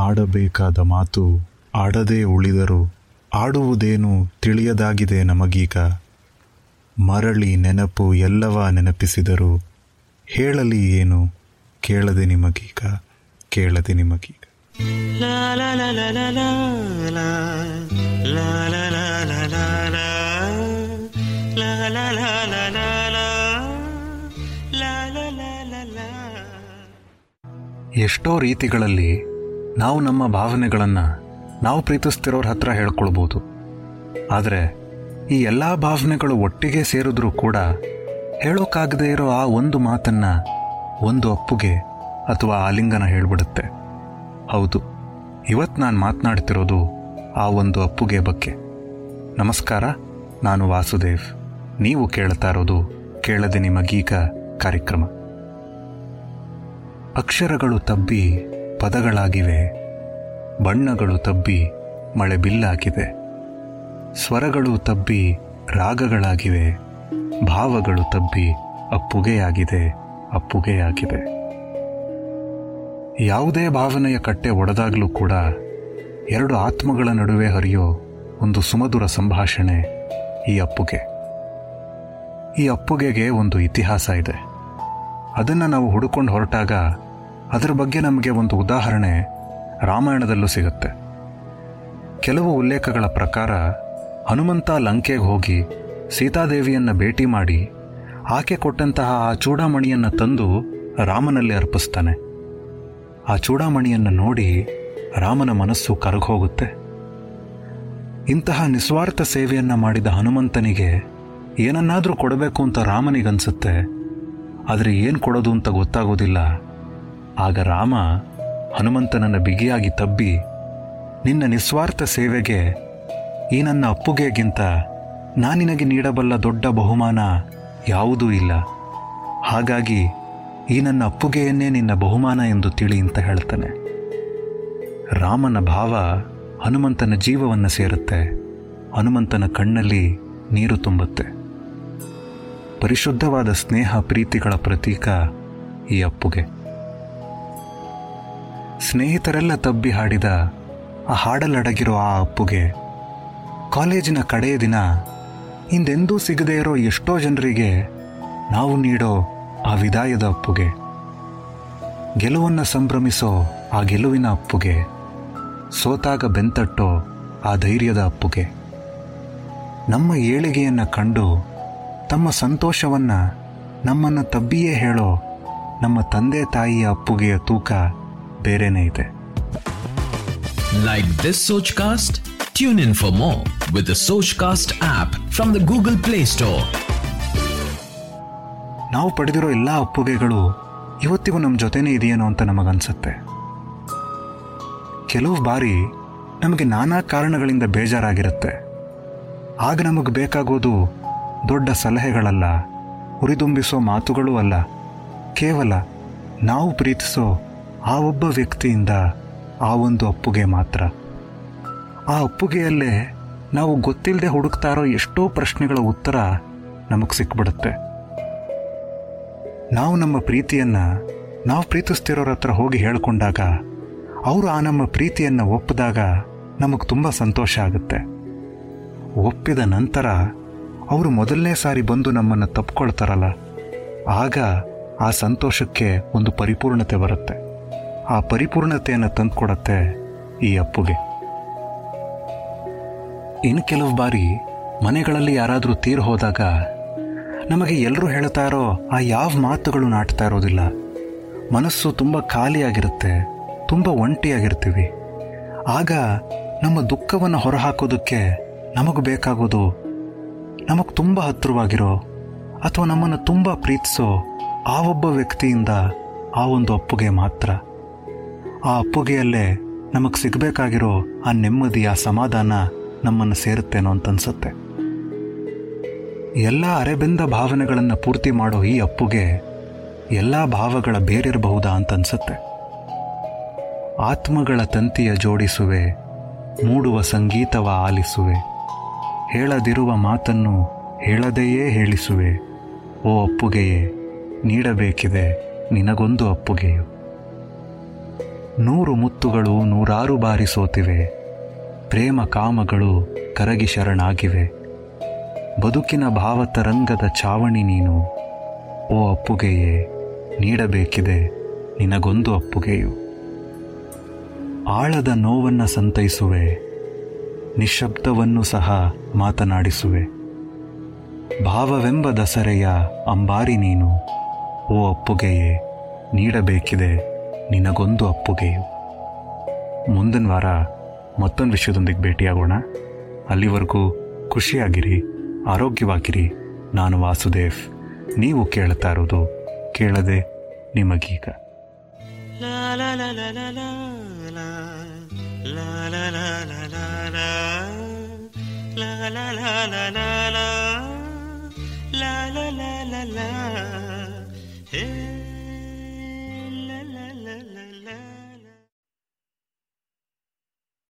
ಆಡಬೇಕಾದ ಮಾತು ಆಡದೆ ಉಳಿದರು ಆಡುವುದೇನು ತಿಳಿಯದಾಗಿದೆ ನಮಗೀಗ ಮರಳಿ ನೆನಪು ಎಲ್ಲವ ನೆನಪಿಸಿದರು ಹೇಳಲಿ ಏನು ಕೇಳದೆ ನಿಮಗೀಗ ಕೇಳದೆ ನಿಮಗೀಗ ಎಷ್ಟೋ ರೀತಿಗಳಲ್ಲಿ ನಾವು ನಮ್ಮ ಭಾವನೆಗಳನ್ನು ನಾವು ಪ್ರೀತಿಸ್ತಿರೋರ ಹತ್ರ ಹೇಳ್ಕೊಳ್ಬೋದು. ಆದರೆ ಈ ಎಲ್ಲ ಭಾವನೆಗಳು ಒಟ್ಟಿಗೆ ಸೇರಿದ್ರೂ ಕೂಡ ಹೇಳೋಕ್ಕಾಗದೇ ಇರೋ ಆ ಒಂದು ಮಾತನ್ನು ಒಂದು ಅಪ್ಪುಗೆ ಅಥವಾ ಆಲಿಂಗನ ಹೇಳ್ಬಿಡುತ್ತೆ. ಹೌದು ಇವತ್ತು ನಾನು ಮಾತನಾಡ್ತಿರೋದು ಆ ಒಂದು ಅಪ್ಪುಗೆ ಬಗ್ಗೆ. ನಮಸ್ಕಾರ, ನಾನು ವಾಸುದೇವ್. ನೀವು ಕೇಳ್ತಾ ಇರೋದು ಕೇಳದೆ ನಿಮಗೀಗ ಕಾರ್ಯಕ್ರಮ. ಅಕ್ಷರಗಳು ತಬ್ಬಿ ಪದಗಳಾಗಿವೆ. ಬಣ್ಣಗಳು ತಬ್ಬಿ ಮಳೆ ಬಿಲ್ಲಾಗಿದೆ. ಸ್ವರಗಳು ತಬ್ಬಿ ರಾಗಗಳಾಗಿವೆ. ಭಾವಗಳು ತಬ್ಬಿ ಅಪ್ಪುಗೆಯಾಗಿದೆ ಅಪ್ಪುಗೆಯಾಗಿದೆ. ಯಾವುದೇ ಭಾವನೆಯ ಕಟ್ಟೆ ಒಡೆದಾಗಲೂ ಕೂಡ ಎರಡು ಆತ್ಮಗಳ ನಡುವೆ ಹರಿಯೋ ಒಂದು ಸುಮಧುರ ಸಂಭಾಷಣೆ ಈ ಅಪ್ಪುಗೆ. ಈ ಅಪ್ಪುಗೆಗೆ ಒಂದು ಇತಿಹಾಸ ಇದೆ. ಅದನ್ನು ನಾವು ಹುಡುಕೊಂಡು ಹೊರಟಾಗ ಅದರ ಬಗ್ಗೆ ನಮಗೆ ಒಂದು ಉದಾಹರಣೆ ರಾಮಾಯಣದಲ್ಲೂ ಸಿಗುತ್ತೆ. ಕೆಲವು ಉಲ್ಲೇಖಗಳ ಪ್ರಕಾರ, ಹನುಮಂತ ಲಂಕೆಗೆ ಹೋಗಿ ಸೀತಾದೇವಿಯನ್ನು ಭೇಟಿ ಮಾಡಿ ಆಕೆ ಕೊಟ್ಟಂತಹ ಆ ಚೂಡಾಮಣಿಯನ್ನು ತಂದು ರಾಮನಲ್ಲಿ ಅರ್ಪಿಸ್ತಾನೆ. ಆ ಚೂಡಾಮಣಿಯನ್ನು ನೋಡಿ ರಾಮನ ಮನಸ್ಸು ಕರಗೋಗುತ್ತೆ ಇಂತಹ ನಿಸ್ವಾರ್ಥ ಸೇವೆಯನ್ನು ಮಾಡಿದ ಹನುಮಂತನಿಗೆ ಏನನ್ನಾದರೂ ಕೊಡಬೇಕು ಅಂತ ರಾಮನಿಗನ್ಸುತ್ತೆ. ಆದರೆ ಏನು ಕೊಡೋದು ಅಂತ ಗೊತ್ತಾಗೋದಿಲ್ಲ. ಆಗ ರಾಮ ಹನುಮಂತನನ್ನು ಬಿಗಿಯಾಗಿ ತಬ್ಬಿ, ನಿನ್ನ ನಿಸ್ವಾರ್ಥ ಸೇವೆಗೆ, ಈ ನನ್ನ ಅಪ್ಪುಗೆಗಿಂತ ನಾನಿನಗೆ ನೀಡಬಲ್ಲ ದೊಡ್ಡ ಬಹುಮಾನ ಯಾವುದೂ ಇಲ್ಲ. ಹಾಗಾಗಿ ಈ ನನ್ನ ಅಪ್ಪುಗೆಯನ್ನೇ ನಿನ್ನ ಬಹುಮಾನ ಎಂದು ತಿಳಿ ಅಂತ ಹೇಳ್ತಾನೆ. ರಾಮನ ಭಾವ ಹನುಮಂತನ ಜೀವವನ್ನು ಸೇರುತ್ತೆ. ಹನುಮಂತನ ಕಣ್ಣಲ್ಲಿ ನೀರು ತುಂಬುತ್ತೆ. ಪರಿಶುದ್ಧವಾದ ಸ್ನೇಹ ಪ್ರೀತಿಗಳ ಪ್ರತೀಕ ಈ ಅಪ್ಪುಗೆ. ಸ್ನೇಹಿತರೆಲ್ಲ ತಬ್ಬಿ ಹಾಡಿದ ಆ ಹಾಡಲಡಗಿರೋ ಆ ಅಪ್ಪುಗೆ. ಕಾಲೇಜಿನ ಕಡೆಯ ದಿನ ಹಿಂದೆಂದೂ ಸಿಗದೇ ಇರೋ ಎಷ್ಟೋ ಜನರಿಗೆ ನಾವು ನೀಡೋ ಆ ವಿದಾಯದ ಅಪ್ಪುಗೆ. ಗೆಲುವನ್ನು ಸಂಭ್ರಮಿಸೋ ಆ ಗೆಲುವಿನ ಅಪ್ಪುಗೆ. ಸೋತಾಗ ಬೆಂತಟ್ಟೋ ಆ ಧೈರ್ಯದ ಅಪ್ಪುಗೆ. ನಮ್ಮ ಏಳಿಗೆಯನ್ನು ಕಂಡು ತಮ್ಮ ಸಂತೋಷವನ್ನು ನಮ್ಮನ್ನು ತಬ್ಬಿಯೇ ಹೇಳೋ ನಮ್ಮ ತಂದೆ ತಾಯಿಯ ಅಪ್ಪುಗೆಯ ತೂಕ ಬೇರೆನೇ ಇದೆ. Like this Sochcast tune in for more with the Sochcast app from the Google Play Store ನಾವು ಪಡೆದಿರೋ ಎಲ್ಲ ಅಪ್ಪುಗೆಗಳು ಇವತ್ತಿಗೂ ನಮ್ಮ ಜೊತೆನೇ ಇದೆಯೇನೋ ಅಂತ ನಮಗನ್ಸುತ್ತೆ. ಕೆಲವು ಬಾರಿ ನಮಗೆ ನಾನಾ ಕಾರಣಗಳಿಂದ ಬೇಜಾರಾಗಿರುತ್ತೆ. ಆಗ ನಮಗೆ ಬೇಕಾಗೋದು ದೊಡ್ಡ ಸಲಹೆಗಳಲ್ಲ ಹುರಿದುಂಬಿಸೋ ಮಾತುಗಳೂ ಅಲ್ಲ ಕೇವಲ ನಾವು ಪ್ರೀತಿಸೋ ಆ ಒಬ್ಬ ವ್ಯಕ್ತಿಯಿಂದ ಆ ಒಂದು ಅಪ್ಪುಗೆ ಮಾತ್ರ. ಆ ಅಪ್ಪುಗೆಯಲ್ಲೇ ನಾವು ಗೊತ್ತಿಲ್ಲದೆ ಹುಡುಕ್ತಾ ಇರೋ ಎಷ್ಟೋ ಪ್ರಶ್ನೆಗಳ ಉತ್ತರ ನಮಗೆ ಸಿಕ್ಬಿಡುತ್ತೆ. ನಾವು ನಮ್ಮ ಪ್ರೀತಿಯನ್ನು ನಾವು ಪ್ರೀತಿಸ್ತಿರೋರ ಹತ್ರ ಹೋಗಿ ಹೇಳಿಕೊಂಡಾಗ ಅವರು ಆ ನಮ್ಮ ಪ್ರೀತಿಯನ್ನು ಒಪ್ಪಿದಾಗ ನಮಗೆ ತುಂಬ ಸಂತೋಷ ಆಗುತ್ತೆ. ಒಪ್ಪಿದ ನಂತರ ಅವರು ಮೊದಲನೇ ಸಾರಿ ಬಂದು ನಮ್ಮನ್ನು ತಪ್ಕೊಳ್ತಾರಲ್ಲ, ಆಗ ಆ ಸಂತೋಷಕ್ಕೆ ಒಂದು ಪರಿಪೂರ್ಣತೆ ಬರುತ್ತೆ. ಆ ಪರಿಪೂರ್ಣತೆಯನ್ನು ತಂದುಕೊಡತ್ತೆ ಈ ಅಪ್ಪುಗೆ. ಇನ್ನು ಕೆಲವು ಬಾರಿ ಮನೆಗಳಲ್ಲಿ ಯಾರಾದರೂ ತೀರ್ ಹೋದಾಗ ನಮಗೆ ಎಲ್ಲರೂ ಹೇಳ್ತಾ ಇರೋ ಆ ಯಾವ ಮಾತುಗಳು ನಾಟ್ತಾ ಇರೋದಿಲ್ಲ. ಮನಸ್ಸು ತುಂಬ ಖಾಲಿಯಾಗಿರುತ್ತೆ, ತುಂಬ ಒಂಟಿಯಾಗಿರ್ತೀವಿ. ಆಗ ನಮ್ಮ ದುಃಖವನ್ನು ಹೊರಹಾಕೋದಕ್ಕೆ ನಮಗೆ ಬೇಕಾಗೋದು ನಮಗೆ ತುಂಬ ಹತ್ತಿರವಾಗಿರೋ ಅಥವಾ ನಮ್ಮನ್ನು ತುಂಬ ಪ್ರೀತಿಸೋ ಆ ಒಬ್ಬ ವ್ಯಕ್ತಿಯಿಂದ ಆ ಒಂದು ಅಪ್ಪುಗೆ ಮಾತ್ರ. ಆ ಅಪ್ಪುಗೆಯಲ್ಲೇ ನಮಗೆ ಸಿಗಬೇಕಾಗಿರೋ ಆ ನೆಮ್ಮದಿ ಆ ಸಮಾಧಾನ ನಮ್ಮನ್ನು ಸೇರುತ್ತೇನೋ ಅಂತ ಅನ್ಸುತ್ತೆ ಎಲ್ಲ ಅರೆಬೆಂದ ಭಾವನೆಗಳನ್ನು ಪೂರ್ತಿ ಮಾಡೋ ಈ ಅಪ್ಪುಗೆ ಎಲ್ಲ ಭಾವಗಳ ಬೇರಿರಬಹುದಾ ಅಂತ ಅನ್ಸುತ್ತೆ ಆತ್ಮಗಳ ತಂತಿಯ ಜೋಡಿಸುವೆ, ಮೂಡುವ ಸಂಗೀತವ ಆಲಿಸುವೆ, ಹೇಳದಿರುವ ಮಾತನ್ನು ಹೇಳದೆಯೇ ಹೇಳಿಸುವೆ. ಓ ಅಪ್ಪುಗೆಯೇ, ನೀಡಬೇಕಿದೆ ನಿನಗೊಂದು ಅಪ್ಪುಗೆಯು. ನೂರು ಮುತ್ತುಗಳು ನೂರಾರು ಬಾರಿ ಸೋತಿವೆ. ಪ್ರೇಮ ಕಾಮಗಳು ಕರಗಿ ಶರಣಾಗಿವೆ. ಬದುಕಿನ ಭಾವತರಂಗದ ಚಾವಣಿ ನೀನು. ಓ ಅಪ್ಪುಗೆಯೇ, ನೀಡಬೇಕಿದೆ ನಿನಗೊಂದು ಅಪ್ಪುಗೆಯು. ಆಳದ ನೋವನ್ನು ಸಂತೈಸುವೆ. ನಿಶಬ್ದವನ್ನು ಸಹ ಮಾತನಾಡಿಸುವೆ. ಭಾವವೆಂಬ ದಸರೆಯ ಅಂಬಾರಿ ನೀನು. ಓ ಅಪ್ಪುಗೆಯೇ, ನೀಡಬೇಕಿದೆ ನಿನಗೊಂದು ಅಪ್ಪುಗೆಯು ಮುಂದಿನ ವಾರ ಮತ್ತೊಂದು ವಿಷಯದೊಂದಿಗೆ ಭೇಟಿಯಾಗೋಣ ಅಲ್ಲಿವರೆಗೂ ಖುಷಿಯಾಗಿರಿ ಆರೋಗ್ಯವಾಗಿರಿ ನಾನು ವಾಸುದೇವ್ ನೀವು ಕೇಳುತ್ತಾ ಇರೋದು ಕೇಳದೆ ನಿಮಗೀಗ La la la la la la la la la la